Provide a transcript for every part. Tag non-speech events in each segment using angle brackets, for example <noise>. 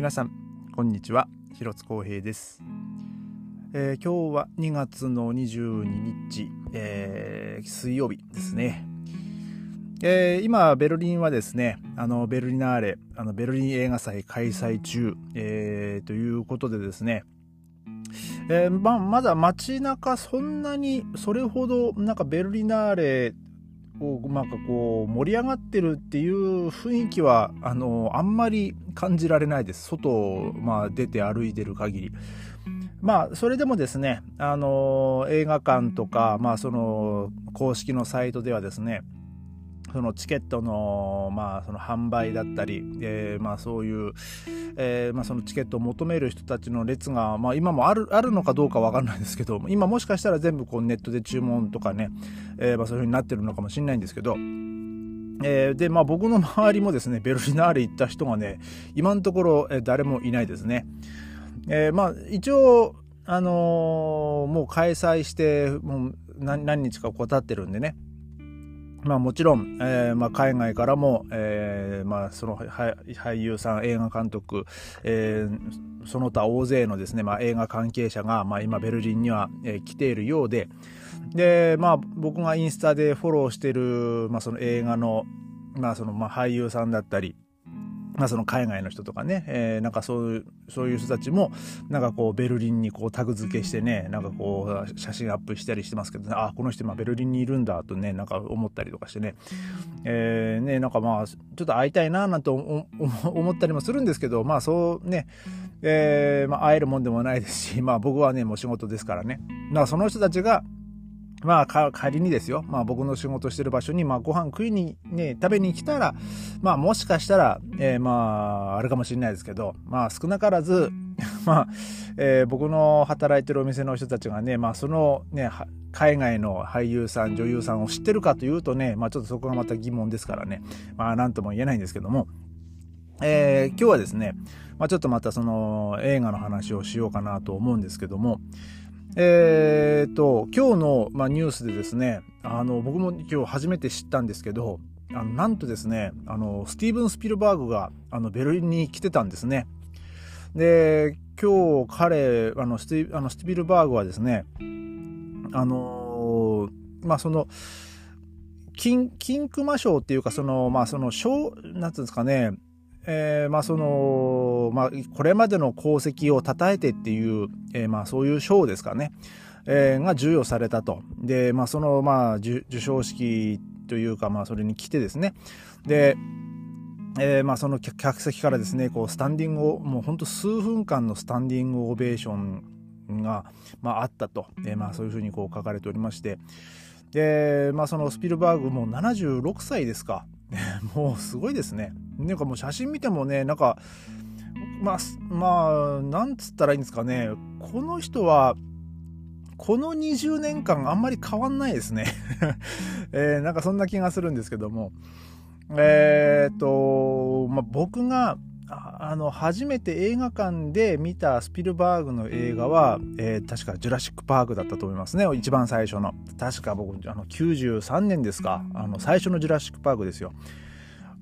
皆さんこんにちは。広津光平です、えー、今日は2月の22日、えー、水曜日ですね、えー、今ベルリンはですねあのベルリナーレあのベルリン映画祭開催中、え、ということでですねえー、ままだ街中そんなにそれほどなんかベルリナーレこうなんかこう盛り上がってるっていう雰囲気はあのあんまり感じられないです外を、まあ、出て歩いてる限り。まあそれでもですねあの映画館とか、まあ、その公式のサイトではですねそのチケットの,、まあその販売だったり、えーまあ、そういう、えーまあ、そのチケットを求める人たちの列が、まあ、今もあるあるのかどうか分かんないですけど今もしかしたら全部こうネットで注文とかね、えーまあ、そういうふうになってるのかもしれないんですけど。えー、で、まあ僕の周りもですね、ベルリナーレ行った人がね、今のところ、えー、誰もいないですね。えー、まあ一応、あのー、もう開催して、もう何何日かこう経ってるんでね、まあ、もちろん、えーまあ、海外からも、えーまあ、その俳優さん映画監督、えー、その他大勢のですね、まあ、映画関係者が、まあ、今ベルリンには、えー、来ているようでで、まあ、僕がインスタでフォローしている、まあ、その映画の,、まあそのまあ、俳優さんだったりまあ、その海外の人とかね、えー、なんかそういうそういう人たちもなんかこうベルリンにこうタグ付けしてねなんかこう写真アップしたりしてますけど、ね、あこの人今ベルリンにいるんだとねなんか思ったりとかしてね,、えー、ねなんかまあちょっと会いたいななんて <laughs> 思ったりもするんですけどまあそうね、えーまあ、会えるもんでもないですしまあ僕はねもう仕事ですからね。まあその人たちがまあ、仮にですよ、まあ、僕の仕事してる場所に、まあ、ご飯食いに、ね、食べに来たら、まあ、もしかしたら、えー、まあ、あるかもしれないですけど、まあ、少なからず、<laughs> まあ、えー、僕の働いてるお店の人たちがね、まあ、そのね、海外の俳優さん、女優さんを知ってるかというとね、まあ、ちょっとそこがまた疑問ですからね、まあ、なんとも言えないんですけども、えー、今日はですね、まあ、ちょっとまたその映画の話をしようかなと思うんですけども、えー、と今日の、まあ、ニュースでですねあの僕も今日初めて知ったんですけどあのなんとですねあのスティーブン・スピルバーグがあのベルリンに来てたんですね。で今日彼あのスティあのスティルバーグはですねあのまあその金金熊賞っていうかそのまあその賞なんていうんですかねえー、まあその、まあ、これまでの功績を称えてっていう、えー、まあそういう賞ですかね、えー、が授与されたと。で、まあその、まあ授賞式というか、まあそれに来てですね。で、えー、まあその客席からですね、こうスタンディングを、もうほんと数分間のスタンディングオベーションが、まあ、あったと、えー、まあそういうふうにこう書かれておりまして、で、まあそのスピルバーグも76歳ですか。<laughs> もうすごいですね。なんかもう写真見てもね、なんか、まあ、まあ、なんつったらいいんですかね。この人は、この20年間あんまり変わんないですね。<laughs> えー、なんかそんな気がするんですけども。えー、っと、まあ、僕が、あの、初めて映画館で見たスピルバーグの映画は、えー、確かジュラシック・パークだったと思いますね。一番最初の。確か僕、あの、93年ですか。あの、最初のジュラシック・パークですよ。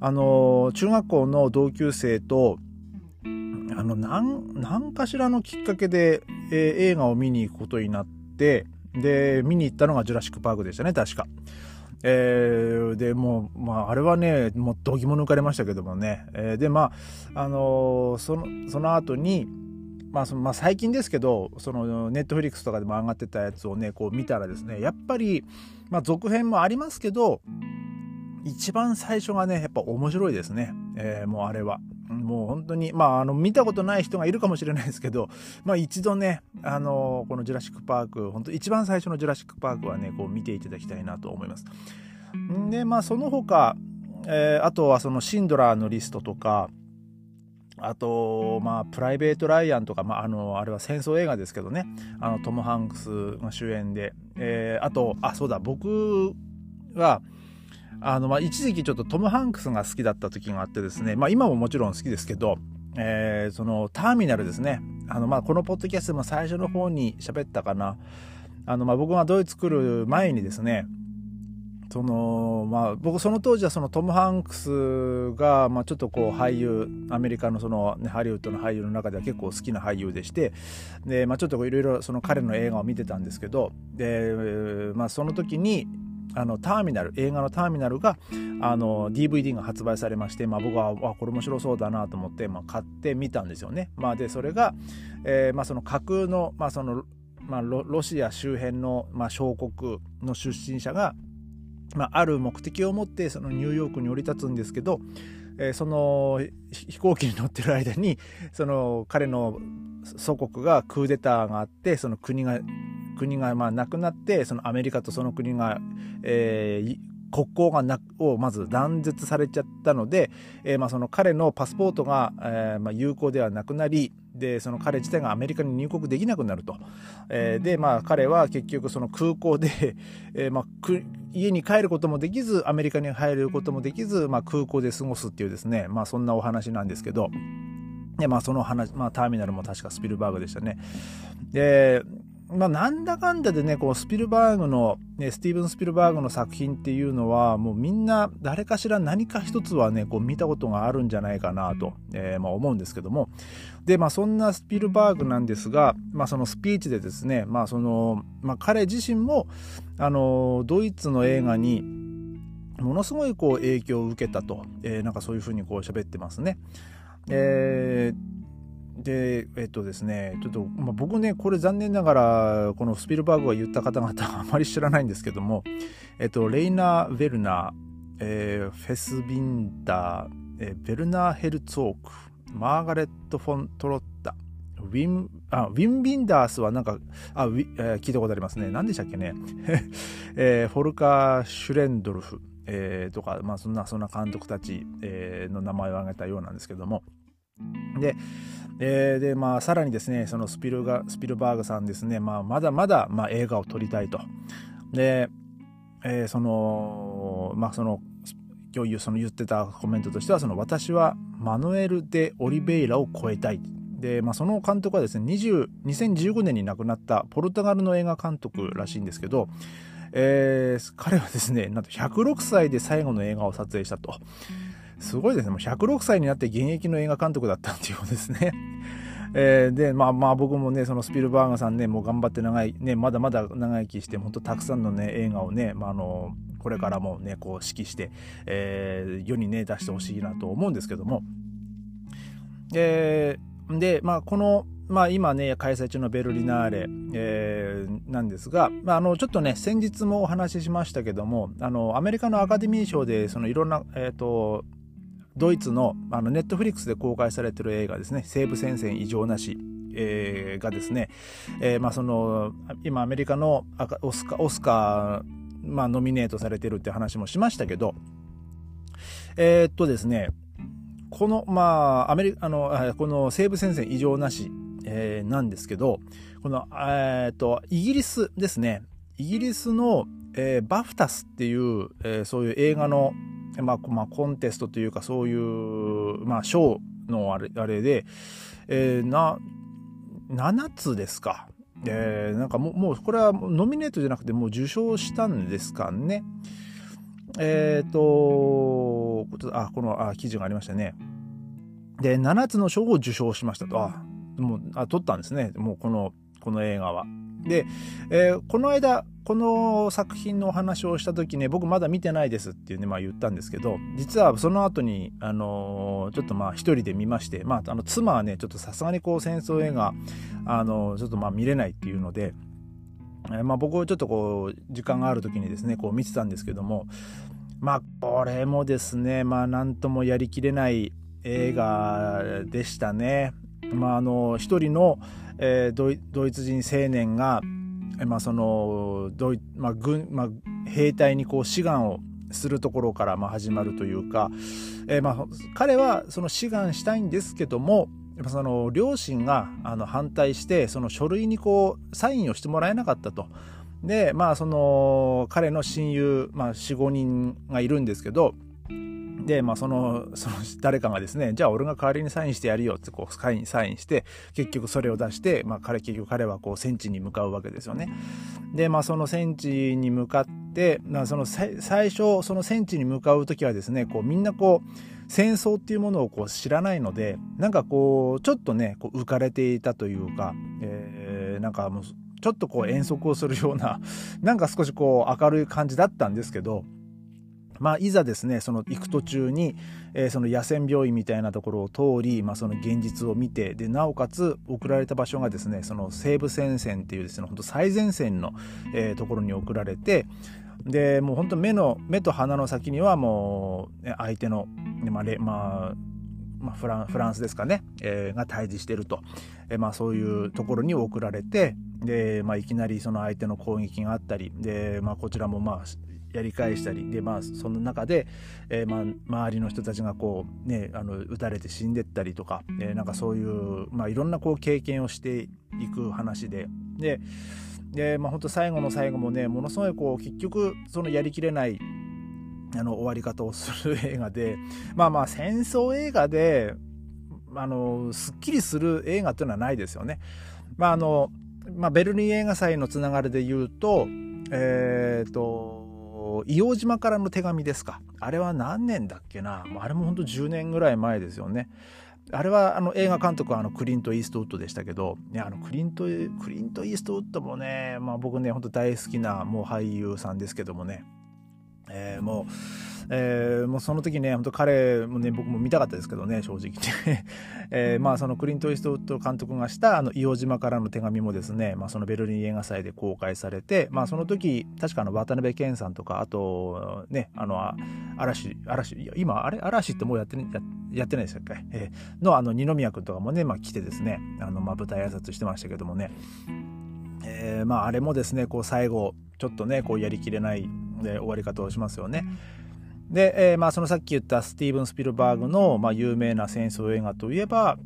あの、中学校の同級生と、あの、何、何かしらのきっかけで、えー、映画を見に行くことになって、で、見に行ったのがジュラシック・パークでしたね、確か。えー、で、もう、まあ、あれはね、もう、どぎも抜かれましたけどもね。えー、で、まあ、あのー、その、その後に、まあ、そまあ、最近ですけど、その、ネットフリックスとかでも上がってたやつをね、こう見たらですね、やっぱり、まあ、続編もありますけど、一番最初がね、やっぱ面白いですね。えー、もうあれは。もう本当に、まあ、あの、見たことない人がいるかもしれないですけど、まあ一度ね、あの、このジュラシックパーク、本当一番最初のジュラシックパークはね、こう見ていただきたいなと思います。で、まあその他、えー、あとはそのシンドラーのリストとか、あと、まあ、プライベート・ライアンとか、まあ、あの、あれは戦争映画ですけどね、あの、トム・ハンクスが主演で、えー、あと、あ、そうだ、僕は、あの、まあ、一時期ちょっとトム・ハンクスが好きだった時があってですね、まあ、今ももちろん好きですけど、えー、その、ターミナルですね。あの、まあ、このポッドキャストも最初の方に喋ったかな。あの、まあ、僕がドイツ来る前にですね、そのまあ、僕その当時はそのトム・ハンクスが、まあ、ちょっとこう俳優アメリカのその、ね、ハリウッドの俳優の中では結構好きな俳優でしてで、まあ、ちょっといろいろ彼の映画を見てたんですけどで、まあ、その時にあのターミナル映画のターミナルがあの DVD が発売されまして、まあ、僕はあこれ面白そうだなと思って、まあ、買ってみたんですよね。まあ、でそれが、えーまあ、その架空の,、まあそのまあ、ロシア周辺の、まあ、小国の出身者がまあ、ある目的を持ってそのニューヨークに降り立つんですけど、えー、その飛行機に乗ってる間にその彼の祖国がクーデターがあってその国が国がまあなくなってそのアメリカとその国が、えー、国交がなをまず断絶されちゃったので、えー、まあその彼のパスポートが、えーまあ、有効ではなくなりでその彼自体がアメリカに入国できなくなると、えー、でまあ彼は結局その空港で、えーまあ、家に帰ることもできずアメリカに入ることもできず、まあ、空港で過ごすっていうですね、まあ、そんなお話なんですけどで、まあ、その話、まあ、ターミナルも確かスピルバーグでしたね。でまあ、なんだかんだでね、こう、スピルバーグの、ね、スティーブン・スピルバーグの作品っていうのは、もうみんな、誰かしら何か一つはね、こう、見たことがあるんじゃないかなと、えー、まあ、思うんですけども。で、まあ、そんなスピルバーグなんですが、まあ、そのスピーチでですね、まあ、その、まあ、彼自身も、あの、ドイツの映画に、ものすごいこう影響を受けたと、えー、なんかそういうふうにこう喋ってますね。えーで、えっとですね、ちょっと、まあ、僕ね、これ残念ながら、このスピルバーグが言った方々はあまり知らないんですけども、えっと、レイナー・ヴェルナー、えー、フェスビンダー、えー、ベルナー・ヘルツォーク、マーガレット・フォン・トロッタ、ウィン、あ、ウィン・ビンダースはなんか、あ、ウィえー、聞いたことありますね。何でしたっけね？<laughs> えー、フォルカー・シュレンドルフ、えー、とか、まあそんな、そんな監督たち、えー、の名前を挙げたようなんですけども。で、えー、で、まあ、さらにですね、そのスピルガスピルバーグさんですね、まあ、まだまだ、まあ、映画を撮りたいと。で、えー、その、まあ、その、今日その言ってたコメントとしては、その、私はマヌエル・デ・オリベイラを超えたい。で、まあ、その監督はですね、20 2015年に亡くなったポルトガルの映画監督らしいんですけど、えー、彼はですね、なんと106歳で最後の映画を撮影したと。すごいですね。もう106歳になって現役の映画監督だったっていうことですね。<laughs> えー、で、まあまあ僕もね、そのスピルバーガーさんね、もう頑張って長い、ね、まだまだ長生きして、本当たくさんのね、映画をね、まあ、あの、これからもね、こう指揮して、えー、世にね、出してほしいなと思うんですけども。えー、で、まあこの、まあ今ね、開催中のベルリナーレ、えー、なんですが、まああの、ちょっとね、先日もお話ししましたけども、あの、アメリカのアカデミー賞で、そのいろんな、えっ、ー、と、ドイツのあのネットフリックスで公開されてる映画ですね、西部戦線異常なし。えー、がですね、えー、まあその今アメリカのオスカオスカー、まあ、ノミネートされてるって話もしましたけど。えー、っとですね。このまあアメリあのこの西部戦線異常なし、えー、なんですけどこのえー、っとイギリスですね。イギリスの、えー、バフタスっていう、えー、そういう映画のまあ、まあ、コンテストというか、そういう、まあ、賞のあれあれで、えー、な、7つですか。えー、なんかもう、もう、これはノミネートじゃなくて、もう受賞したんですかね。えっ、ー、と、あ、このあ記事がありましたね。で、7つの賞を受賞しましたと。あ、もう、あ、取ったんですね。もう、この、この映画は。で、えー、この間、この作品のお話をした時ね、僕まだ見てないですっていうね、まあ言ったんですけど、実はその後に、あのー、ちょっとまあ一人で見まして、まあ、あの、妻はね、ちょっとさすがにこう戦争映画、あのー、ちょっとまあ見れないっていうので、えー、まあ僕はちょっとこう、時間がある時にですね、こう見てたんですけども、まあこれもですね、まあなんともやりきれない映画でしたね。まああの、一人の、えー、ドイツ人青年が、まあそのドイまあ軍まあ、兵隊にこう志願をするところからまあ始まるというか、えー、まあ彼はその志願したいんですけどもやっぱその両親があの反対してその書類にこうサインをしてもらえなかったと。でまあその彼の親友、まあ、45人がいるんですけどで、まあ、その、その誰かがですね、じゃあ俺が代わりにサインしてやるよってこうサイン、サインして、結局それを出して、まあ、彼、結局彼はこう戦地に向かうわけですよね。で、まあ、その戦地に向かっで、まあ、その最初その戦地に向かう時はですねこうみんなこう戦争っていうものをこう知らないのでなんかこうちょっとねこう浮かれていたというか、えー、なんかもうちょっとこう遠足をするようななんか少しこう明るい感じだったんですけどまあ、いざですねその行く途中に、えー、その野戦病院みたいなところを通り、まあ、その現実を見てでなおかつ送られた場所がですねその西部戦線っていうですね本当最前線の、えー、ところに送られてでもう本当目の目と鼻の先にはもう相手の、まあまあまあ、フランフランスですかね、えー、が対峙してると、えーまあ、そういうところに送られてで、まあ、いきなりその相手の攻撃があったりで、まあ、こちらもまあやり返したりでまあその中で、えー、まあ、周りの人たちがこうねあの撃たれて死んでったりとか、えー、なんかそういう、まあ、いろんなこう経験をしていく話ででで、まあ、本当最後の最後もねものすごいこう結局そのやりきれないあの終わり方をする映画でまあまあ戦争映画であのすっきりする映画っていうのはないですよね。まああのまあ、ベルリン映画祭のつながりで言うとえっ、ー、と硫黄島からの手紙ですか。あれは何年だっけな。あれもほんと10年ぐらい前ですよね。あれはあの映画監督はあのクリント・イーストウッドでしたけど、ね、あのクリントクリント・イーストウッドもね、まあ、僕ねほんと大好きなもう俳優さんですけどもね、えー、もうえー、もうその時ね、本当彼もね、僕も見たかったですけどね、正直ね。<laughs> えー、まあそのクリント・イーストウッド監督がしたあの硫黄島からの手紙もですね、まあそのベルリン映画祭で公開されて、まあその時、確かあの渡辺謙さんとか、あとね、あの、嵐、嵐、今、あれ嵐ってもうやってややってないですかえー、のあの二宮君とかもね、まあ来てですね、あの、まあ舞台挨拶してましたけどもね、えー、まああれもですね、こう最後、ちょっとね、こうやりきれないで終わり方をしますよね。で、えー、まあ、そのさっき言ったスティーブン・スピルバーグの、まあ、有名な戦争映画といえば、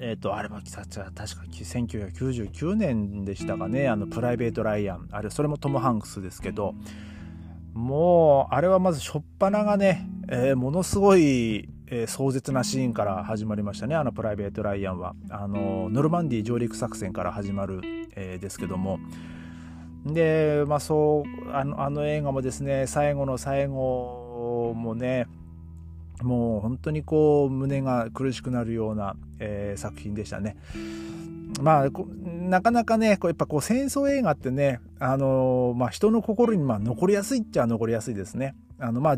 えっ、ー、と、あれは確か1999年でしたかね、あの、プライベート・ライアン。あれ、それもトム・ハンクスですけど、もう、あれはまず初っ端がね、えー、ものすごい、えー、壮絶なシーンから始まりましたね、あの、プライベート・ライアンは。あの、ノルマンディ上陸作戦から始まる、えー、ですけども、で、まあそうあの、あの映画もですね、最後の最後、もねもう本当にこう胸が苦しくなるような、えー、作品でしたね。まあ、なかなかね、こうやっぱこう戦争映画ってね、あのー、まあ、人の心にま残りやすいっちゃ残りやすいですね。あのまあ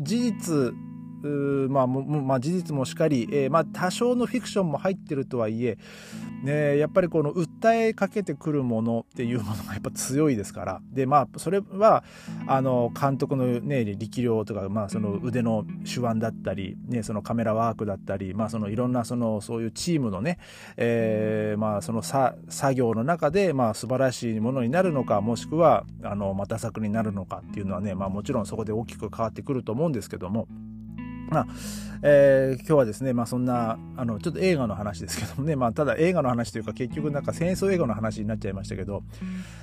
事実まあ、まあ、事実もしかり、えー、まあ、多少のフィクションも入ってるとはいえ、ね、やっぱりこの訴えかけてくるものっていうものがやっぱ強いですから。で、まあ、それは、あの、監督のね、力量とか、まあ、その腕の手腕だったり、ね、そのカメラワークだったり、まあ、そのいろんな、その、そういうチームのね、えー、まあ、そのさ作業の中で、まあ、素晴らしいものになるのか、もしくは、あの、また作になるのかっていうのはね、まあ、もちろんそこで大きく変わってくると思うんですけども、まあ、えー、今日はですね、まあそんな、あの、ちょっと映画の話ですけどもね、まあただ映画の話というか結局なんか戦争映画の話になっちゃいましたけど、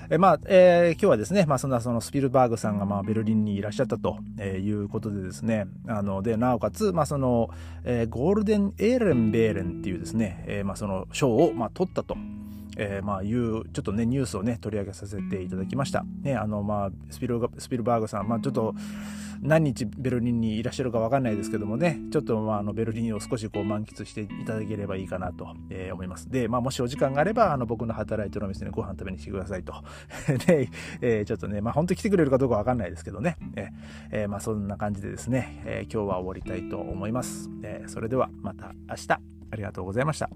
えー、まあ、えー、今日はですね、まあそんなそのスピルバーグさんがまあベルリンにいらっしゃったということでですね、あの、で、なおかつ、まあその、えー、ゴールデン・エーレン・ベーレンっていうですね、えー、まあその賞をまあ取ったと。えー、まあいうちょっとねニュースをね取り上げさせていただきました。ねあのまあスピルスピルバーグさんまあちょっと何日ベルリンにいらっしゃるか分かんないですけどもねちょっとまああのベルリンを少しこう満喫していただければいいかなと、えー、思います。でまあもしお時間があればあの僕の働いてるお店にご飯食べに来てくださいと。<laughs> で、えー、ちょっとねまあ本当来てくれるかどうか分かんないですけどね。えー、まあそんな感じでですね、え、今日は終わりたいと思います。え、それではまた明日ありがとうございました。